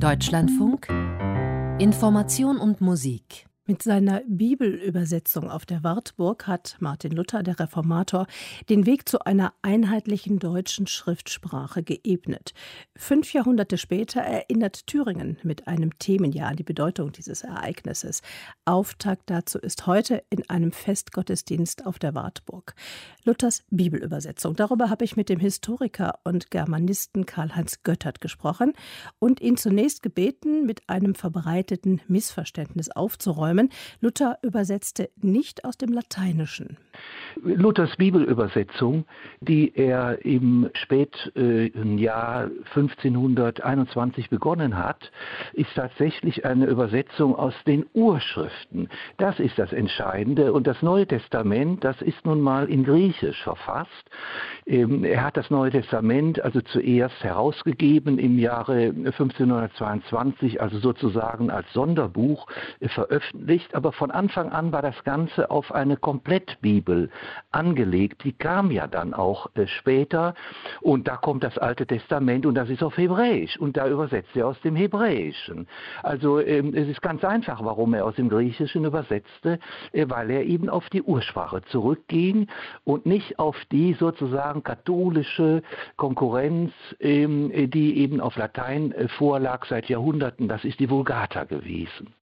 Deutschlandfunk. Information und Musik mit seiner Bibelübersetzung auf der Wartburg hat Martin Luther, der Reformator, den Weg zu einer einheitlichen deutschen Schriftsprache geebnet. Fünf Jahrhunderte später erinnert Thüringen mit einem Themenjahr an die Bedeutung dieses Ereignisses. Auftakt dazu ist heute in einem Festgottesdienst auf der Wartburg. Luthers Bibelübersetzung. Darüber habe ich mit dem Historiker und Germanisten Karl-Heinz Göttert gesprochen und ihn zunächst gebeten, mit einem verbreiteten Missverständnis aufzuräumen räumen. Luther übersetzte nicht aus dem Lateinischen. Luthers Bibelübersetzung, die er im späten äh, Jahr 1521 begonnen hat, ist tatsächlich eine Übersetzung aus den Urschriften. Das ist das Entscheidende. Und das Neue Testament, das ist nun mal in Griechisch verfasst. Ähm, er hat das Neue Testament also zuerst herausgegeben im Jahre 1522, also sozusagen als Sonderbuch veröffentlicht, aber von Anfang an war das Ganze auf eine Komplettbibel angelegt. Die kam ja dann auch äh, später und da kommt das Alte Testament und das ist auf Hebräisch und da übersetzt er aus dem Hebräischen. Also ähm, es ist ganz einfach, warum er aus dem Griechischen übersetzte, äh, weil er eben auf die Ursprache zurückging und nicht auf die sozusagen katholische Konkurrenz, ähm, die eben auf Latein äh, vorlag seit Jahrhunderten. Das ist die Vulgata gewesen.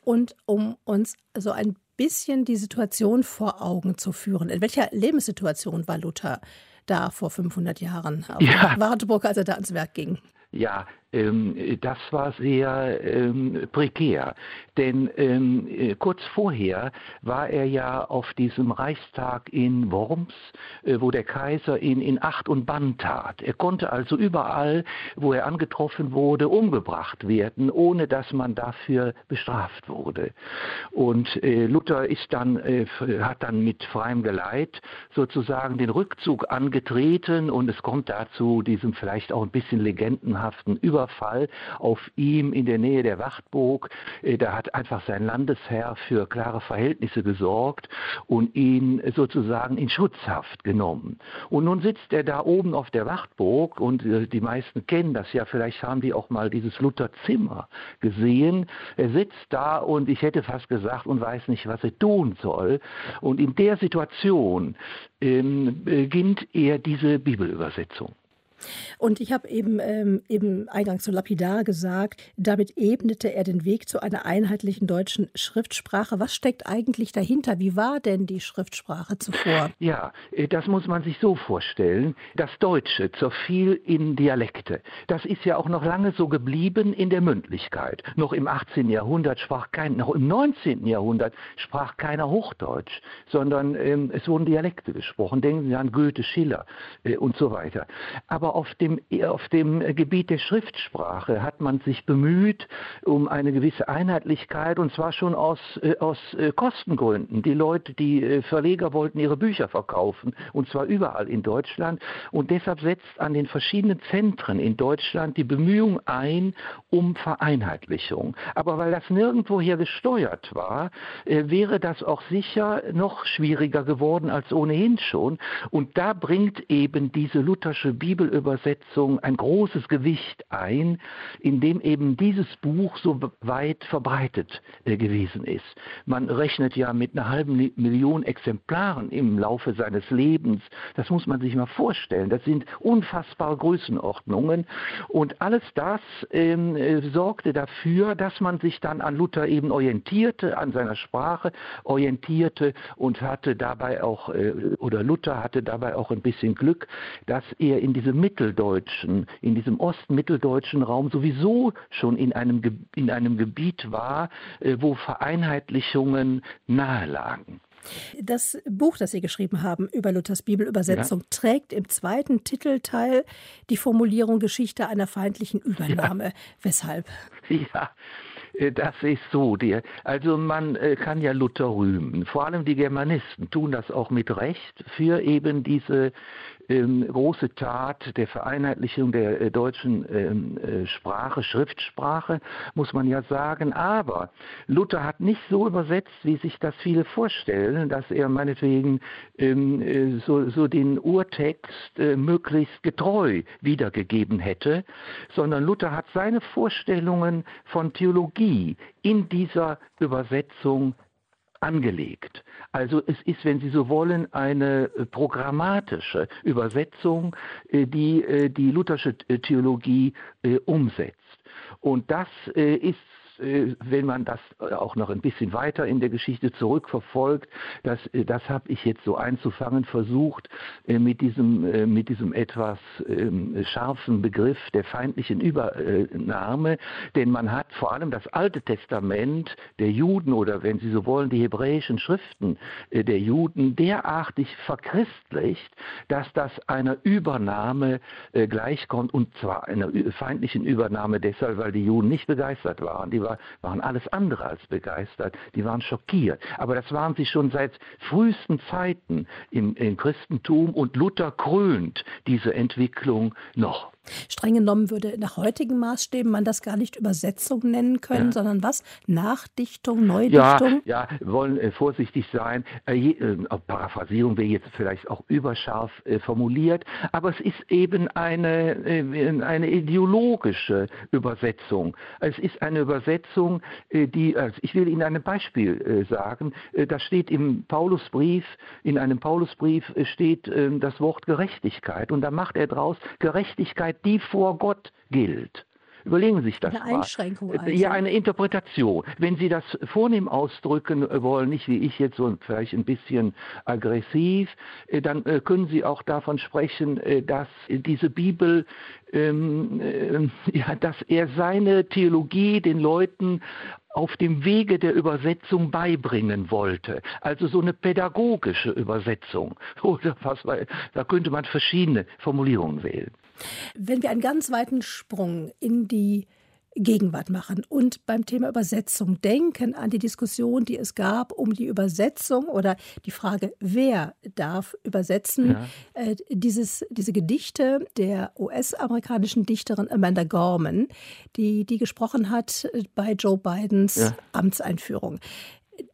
Und um uns so ein bisschen die Situation vor Augen zu führen, in welcher Lebenssituation war Luther da vor 500 Jahren auf ja. Wartburg, als er da ans Werk ging? Ja, das war sehr ähm, prekär. Denn ähm, äh, kurz vorher war er ja auf diesem Reichstag in Worms, äh, wo der Kaiser ihn in Acht und Bann tat. Er konnte also überall, wo er angetroffen wurde, umgebracht werden, ohne dass man dafür bestraft wurde. Und äh, Luther ist dann, hat dann mit freiem Geleit sozusagen den Rückzug angetreten und es kommt dazu diesem vielleicht auch ein bisschen legendenhaften Über Überfall auf ihm in der Nähe der Wachtburg. Äh, da hat einfach sein Landesherr für klare Verhältnisse gesorgt und ihn sozusagen in Schutzhaft genommen. Und nun sitzt er da oben auf der Wachtburg und äh, die meisten kennen das ja, vielleicht haben die auch mal dieses Lutherzimmer gesehen. Er sitzt da und ich hätte fast gesagt und weiß nicht, was er tun soll. Und in der Situation ähm, beginnt er diese Bibelübersetzung. Und ich habe eben, ähm, eben eingangs so lapidar gesagt, damit ebnete er den Weg zu einer einheitlichen deutschen Schriftsprache. Was steckt eigentlich dahinter? Wie war denn die Schriftsprache zuvor? Ja, äh, das muss man sich so vorstellen. Das Deutsche zerfiel in Dialekte. Das ist ja auch noch lange so geblieben in der Mündlichkeit. Noch im 18. Jahrhundert sprach kein, noch im 19. Jahrhundert sprach keiner Hochdeutsch, sondern ähm, es wurden Dialekte gesprochen. Denken Sie an Goethe, Schiller äh, und so weiter. Aber auf dem, auf dem Gebiet der Schriftsprache hat man sich bemüht um eine gewisse Einheitlichkeit und zwar schon aus, äh, aus äh, Kostengründen. Die Leute, die äh, Verleger wollten ihre Bücher verkaufen und zwar überall in Deutschland und deshalb setzt an den verschiedenen Zentren in Deutschland die Bemühung ein um Vereinheitlichung. Aber weil das nirgendwo hier gesteuert war, wäre das auch sicher noch schwieriger geworden als ohnehin schon und da bringt eben diese luthersche Bibel Übersetzung ein großes Gewicht ein, in dem eben dieses Buch so weit verbreitet äh, gewesen ist. Man rechnet ja mit einer halben Million Exemplaren im Laufe seines Lebens. Das muss man sich mal vorstellen. Das sind unfassbare Größenordnungen. Und alles das ähm, äh, sorgte dafür, dass man sich dann an Luther eben orientierte, an seiner Sprache orientierte und hatte dabei auch, äh, oder Luther hatte dabei auch ein bisschen Glück, dass er in diese mitteldeutschen, in diesem ostmitteldeutschen Raum sowieso schon in einem, in einem Gebiet war, äh, wo Vereinheitlichungen nahe lagen. Das Buch, das Sie geschrieben haben über Luthers Bibelübersetzung, ja. trägt im zweiten Titelteil die Formulierung Geschichte einer feindlichen Übernahme. Ja. Weshalb? Ja, äh, das ist so. Also man äh, kann ja Luther rühmen. Vor allem die Germanisten tun das auch mit Recht für eben diese ähm, große Tat der Vereinheitlichung der äh, deutschen ähm, äh, Sprache, Schriftsprache, muss man ja sagen. Aber Luther hat nicht so übersetzt, wie sich das viele vorstellen, dass er meinetwegen ähm, äh, so, so, den Urtext äh, möglichst getreu wiedergegeben hätte, sondern Luther hat seine Vorstellungen von Theologie in dieser Übersetzung angelegt. Also es ist, wenn Sie so wollen, eine äh, programmatische Übersetzung, äh, die äh, die luthersche Theologie umsetzt. Und das ist wenn man das äh, auch noch ein bisschen weiter in der Geschichte zurückverfolgt, das, äh, das habe ich jetzt so einzufangen versucht mit diesem, mit diesem etwas ähm, scharfen Begriff der feindlichen Übernahme, denn man hat vor allem das Alte Testament der Juden oder wenn Sie so wollen, die hebräischen Schriften der Juden derartig verchristlicht, dass das einer Übernahme gleichkommt und zwar einer feindlichen Übernahme deshalb, weil die Juden nicht begeistert waren. Die war, waren alles andere als begeistert, die waren schockiert. Aber das waren sie schon seit frühesten Zeiten im, im Christentum und Luther krönt diese Entwicklung noch. Streng genommen würde nach heutigen Maßstäben man das gar nicht Übersetzung nennen können, ja. sondern was? Nachdichtung, Neudichtung? Ja, ja wollen äh, vorsichtig sein. Äh, äh, Paraphrasierung wäre jetzt vielleicht auch überscharf äh, formuliert, aber es ist eben eine, äh, eine ideologische Übersetzung. Es ist eine Übersetzung, äh, die, also ich will Ihnen ein Beispiel sagen, das steht im Paulusbrief, in einem Paulusbrief steht das Wort Gerechtigkeit und da macht er draus Gerechtigkeit Wahrheit, die vor Gott gilt. Überlegen Sie sich das eine mal. Einschränkung also. Ja, eine Interpretation. Wenn Sie das vornehm ausdrücken wollen, nicht wie ich jetzt so vielleicht ein bisschen aggressiv, äh, dann äh, können Sie auch davon sprechen, äh, dass diese Bibel, ähm, äh, ja, dass er seine Theologie den Leuten auf dem Wege der Übersetzung beibringen wollte. Also so eine pädagogische Übersetzung. Oder was, da könnte man verschiedene Formulierungen wählen. Wenn wir einen ganz weiten Sprung in die Gegenwart machen und beim Thema Übersetzung denken an die Diskussion, die es gab um die Übersetzung oder die Frage, wer darf übersetzen. Ja. Äh, dieses, diese Gedichte der US-amerikanischen Dichterin Amanda Gorman, die, die gesprochen hat bei Joe Bidens ja. Amtseinführung.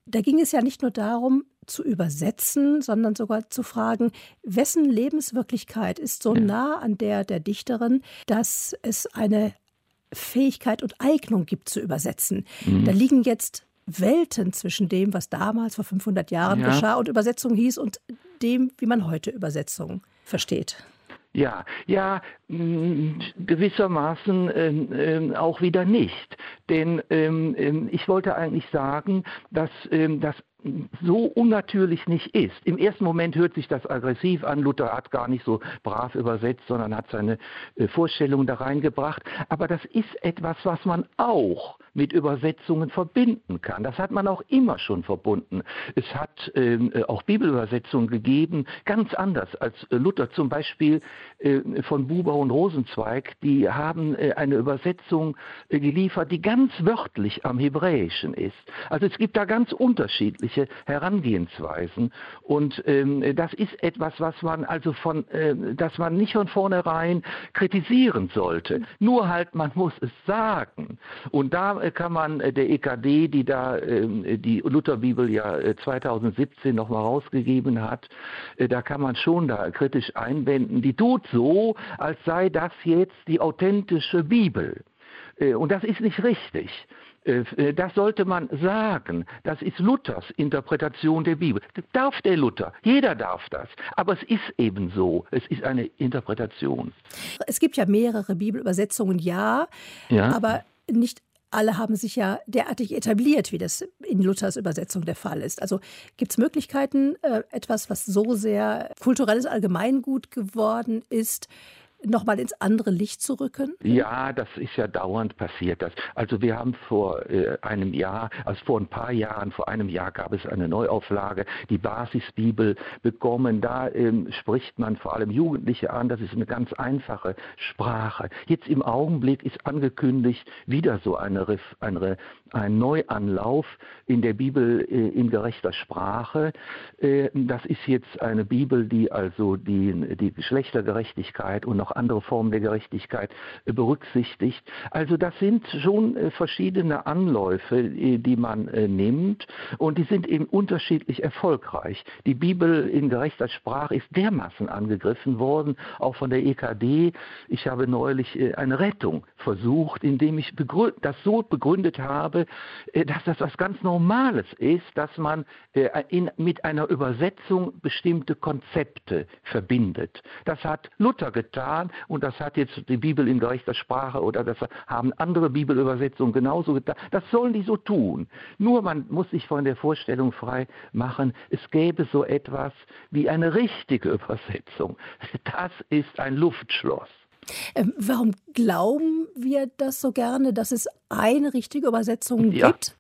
Da ging es ja nicht nur darum, zu übersetzen, sondern sogar zu fragen, wessen Lebenswirklichkeit ist so nah an der der Dichterin, dass es eine Fähigkeit und Eignung gibt zu übersetzen. Mhm. Da liegen jetzt Welten zwischen dem, was damals vor 500 Jahren ja. geschah und Übersetzung hieß und dem, wie man heute Übersetzung versteht. Ja, ja, mm, gewissermaßen äh, äh, auch wieder nicht. Denn ähm, ähm, ich wollte eigentlich sagen, dass ähm, das so unnatürlich nicht ist. Im ersten Moment hört sich das aggressiv an. Luther hat gar nicht so brav übersetzt, sondern hat seine äh, Vorstellungen da reingebracht. Aber das ist etwas, was man auch mit Übersetzungen verbinden kann. Das hat man auch immer schon verbunden. Es hat ähm, äh, auch Bibelübersetzungen gegeben, ganz anders als äh, Luther. Zum Beispiel äh, von Buber und Rosenzweig, die haben äh, eine Übersetzung äh, geliefert, die ganz wörtlich am Hebräischen ist. Also es gibt da ganz unterschiedliche Herangehensweisen. Und ähm, das ist etwas, was man also von, äh, dass man nicht von vornherein kritisieren sollte. Nur halt, man muss es sagen. Und da kann man äh, der EKD, die da ähm, die Lutherbibel ja 2017 nochmal rausgegeben hat, äh, da kann man schon da kritisch einwenden, die tut so, als sei das jetzt die authentische Bibel. Äh, und das ist nicht richtig. Das sollte man sagen. Das ist Luthers Interpretation der Bibel. Das darf der Luther. Jeder darf das. Aber es ist eben so. Es ist eine Interpretation. Es gibt ja mehrere Bibelübersetzungen, ja. ja. Aber nicht alle haben sich ja derartig etabliert, wie das in Luthers Übersetzung der Fall ist. Also gibt es Möglichkeiten, äh, etwas, was so sehr kulturelles Allgemeingut geworden ist, nochmal ins andere Licht zu rücken? Ja, das ist ja dauernd passiert. Das. Also wir haben vor äh, einem Jahr, also vor ein paar Jahren, vor einem Jahr gab es eine Neuauflage, die Basisbibel bekommen. Da ähm, spricht man vor allem Jugendliche an. Das ist eine ganz einfache Sprache. Jetzt im Augenblick ist angekündigt wieder so eine, eine, ein Neuanlauf in der Bibel äh, in gerechter Sprache. Äh, das ist jetzt eine Bibel, die also die, die Geschlechtergerechtigkeit und noch andere Formen der Gerechtigkeit äh, berücksichtigt. Also das sind schon äh, verschiedene Anläufe, äh, die man nimmt und die sind eben unterschiedlich erfolgreich. Die Bibel in gerechter Sprache ist dermaßen angegriffen worden, auch von der EKD. Ich habe neulich eine Rettung versucht, indem ich das so begründet habe, dass das was ganz Normales ist, dass man in, mit einer Übersetzung bestimmte Konzepte verbindet. Das hat Luther getan getan und das hat jetzt die Bibel in gerechter Sprache oder das haben andere Bibelübersetzungen genauso getan. Das sollen die so tun. Nur man muss sich von der Vorstellung frei machen, es gäbe so etwas wie eine richtige Übersetzung. Das ist ein Luftschloss. Ähm, warum glauben wir das so gerne, dass es eine richtige Übersetzung ja. gibt?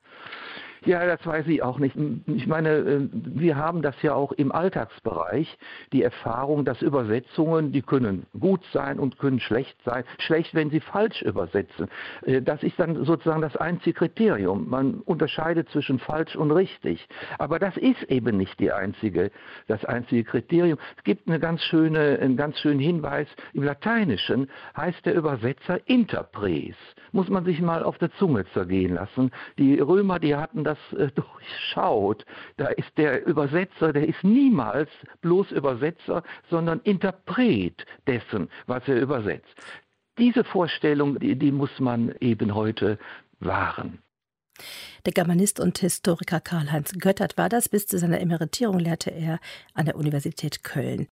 Ja, das weiß ich auch nicht. Ich meine, äh, wir haben das ja auch im Alltagsbereich, die Erfahrung, dass Übersetzungen, die können gut sein und können schlecht sein. Schlecht, wenn sie falsch übersetzen. Äh, das ist dann sozusagen das einzige Kriterium. Man unterscheidet zwischen falsch und richtig. Aber das ist eben nicht die einzige, das einzige Kriterium. Es gibt eine ganz schöne, einen ganz schönen Hinweis. Im Lateinischen heißt der Übersetzer Interpres. Muss man sich mal auf der Zunge zergehen lassen. Die Römer, die hatten das äh, durchschaut, da ist der Übersetzer, der ist niemals bloß Übersetzer, sondern Interpret dessen, was er übersetzt. Diese Vorstellung, die, die muss man eben heute wahren. Der Germanist und Historiker Karl-Heinz Göttert war das. Bis zu seiner Emeritierung lehrte er an der Universität Köln.